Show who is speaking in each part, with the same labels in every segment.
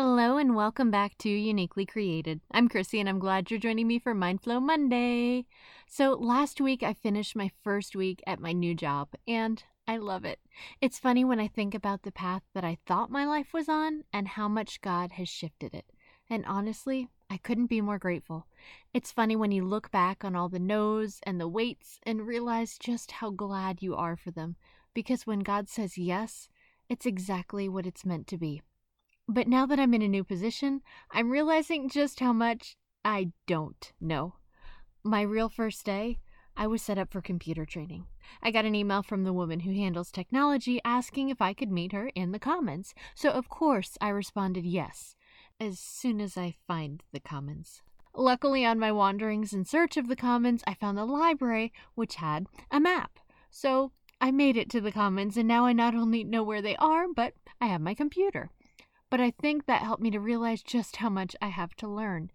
Speaker 1: Hello and welcome back to Uniquely Created. I'm Chrissy and I'm glad you're joining me for Mindflow Monday. So, last week I finished my first week at my new job and I love it. It's funny when I think about the path that I thought my life was on and how much God has shifted it. And honestly, I couldn't be more grateful. It's funny when you look back on all the no's and the waits and realize just how glad you are for them. Because when God says yes, it's exactly what it's meant to be. But now that I'm in a new position, I'm realizing just how much I don't know. My real first day, I was set up for computer training. I got an email from the woman who handles technology asking if I could meet her in the Commons. So, of course, I responded yes, as soon as I find the Commons. Luckily, on my wanderings in search of the Commons, I found the library, which had a map. So, I made it to the Commons, and now I not only know where they are, but I have my computer but I think that helped me to realize just how much I have to learn.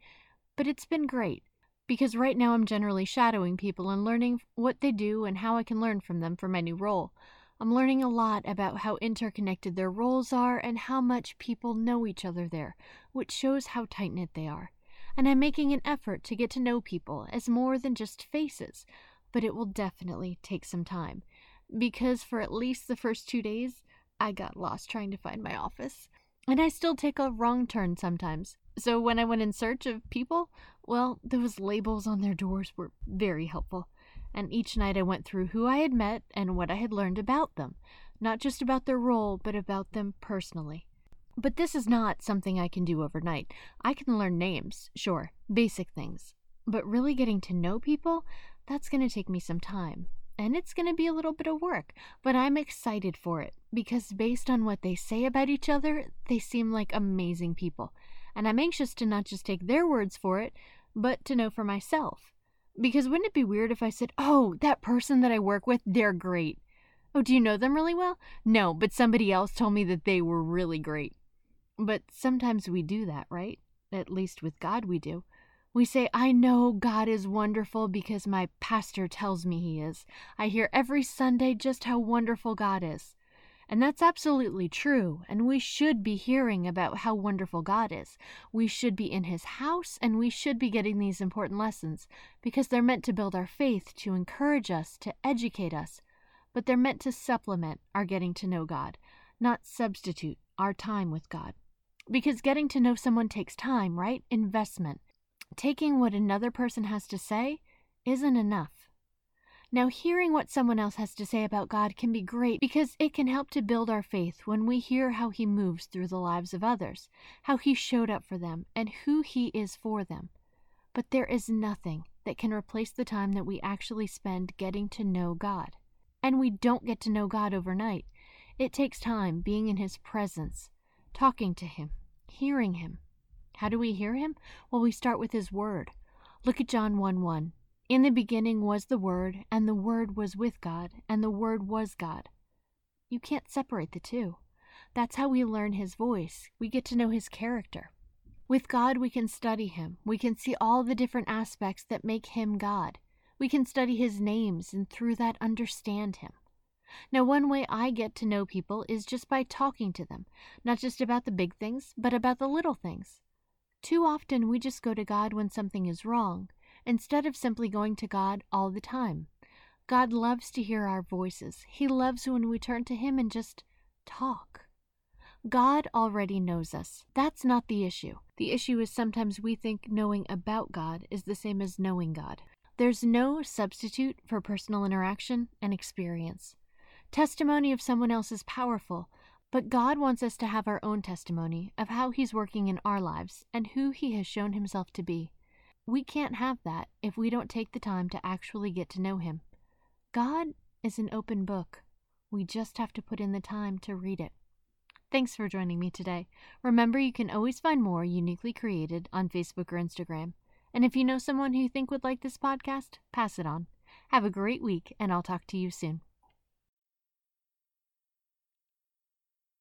Speaker 1: But it's been great because right now I'm generally shadowing people and learning what they do and how I can learn from them for my new role. I'm learning a lot about how interconnected their roles are and how much people know each other there, which shows how tight knit they are. And I'm making an effort to get to know people as more than just faces, but it will definitely take some time. Because for at least the first two days, I got lost trying to find my office. And I still take a wrong turn sometimes. So when I went in search of people, well, those labels on their doors were very helpful. And each night I went through who I had met and what I had learned about them, not just about their role, but about them personally. But this is not something I can do overnight. I can learn names, sure, basic things. But really getting to know people, that's going to take me some time and it's going to be a little bit of work, but I'm excited for it because based on what they say about each other, they seem like amazing people. And I'm anxious to not just take their words for it, but to know for myself. Because wouldn't it be weird if I said, Oh, that person that I work with, they're great? Oh, do you know them really well? No, but somebody else told me that they were really great. But sometimes we do that, right? At least with God, we do. We say, I know God is wonderful because my pastor tells me he is. I hear every Sunday just how wonderful God is. And that's absolutely true, and we should be hearing about how wonderful God is. We should be in His house, and we should be getting these important lessons because they're meant to build our faith, to encourage us, to educate us. But they're meant to supplement our getting to know God, not substitute our time with God. Because getting to know someone takes time, right? Investment taking what another person has to say isn't enough. Now, hearing what someone else has to say about God can be great because it can help to build our faith when we hear how He moves through the lives of others, how He showed up for them, and who He is for them. But there is nothing that can replace the time that we actually spend getting to know God. And we don't get to know God overnight. It takes time being in His presence, talking to Him, hearing Him, how do we hear him? Well, we start with his word. Look at John 1 1. In the beginning was the Word, and the Word was with God, and the Word was God. You can't separate the two. That's how we learn His voice. We get to know His character. With God, we can study Him. We can see all the different aspects that make Him God. We can study His names and through that understand Him. Now, one way I get to know people is just by talking to them, not just about the big things, but about the little things. Too often we just go to God when something is wrong, instead of simply going to God all the time. God loves to hear our voices. He loves when we turn to Him and just talk. God already knows us. That's not the issue. The issue is sometimes we think knowing about God is the same as knowing God. There's no substitute for personal interaction and experience. Testimony of someone else is powerful, but God wants us to have our own testimony of how He's working in our lives and who He has shown Himself to be. We can't have that if we don't take the time to actually get to know Him. God is an open book. We just have to put in the time to read it. Thanks for joining me today. Remember, you can always find more uniquely created on Facebook or Instagram. And if you know someone who you think would like this podcast, pass it on. Have a great week, and I'll talk to you soon.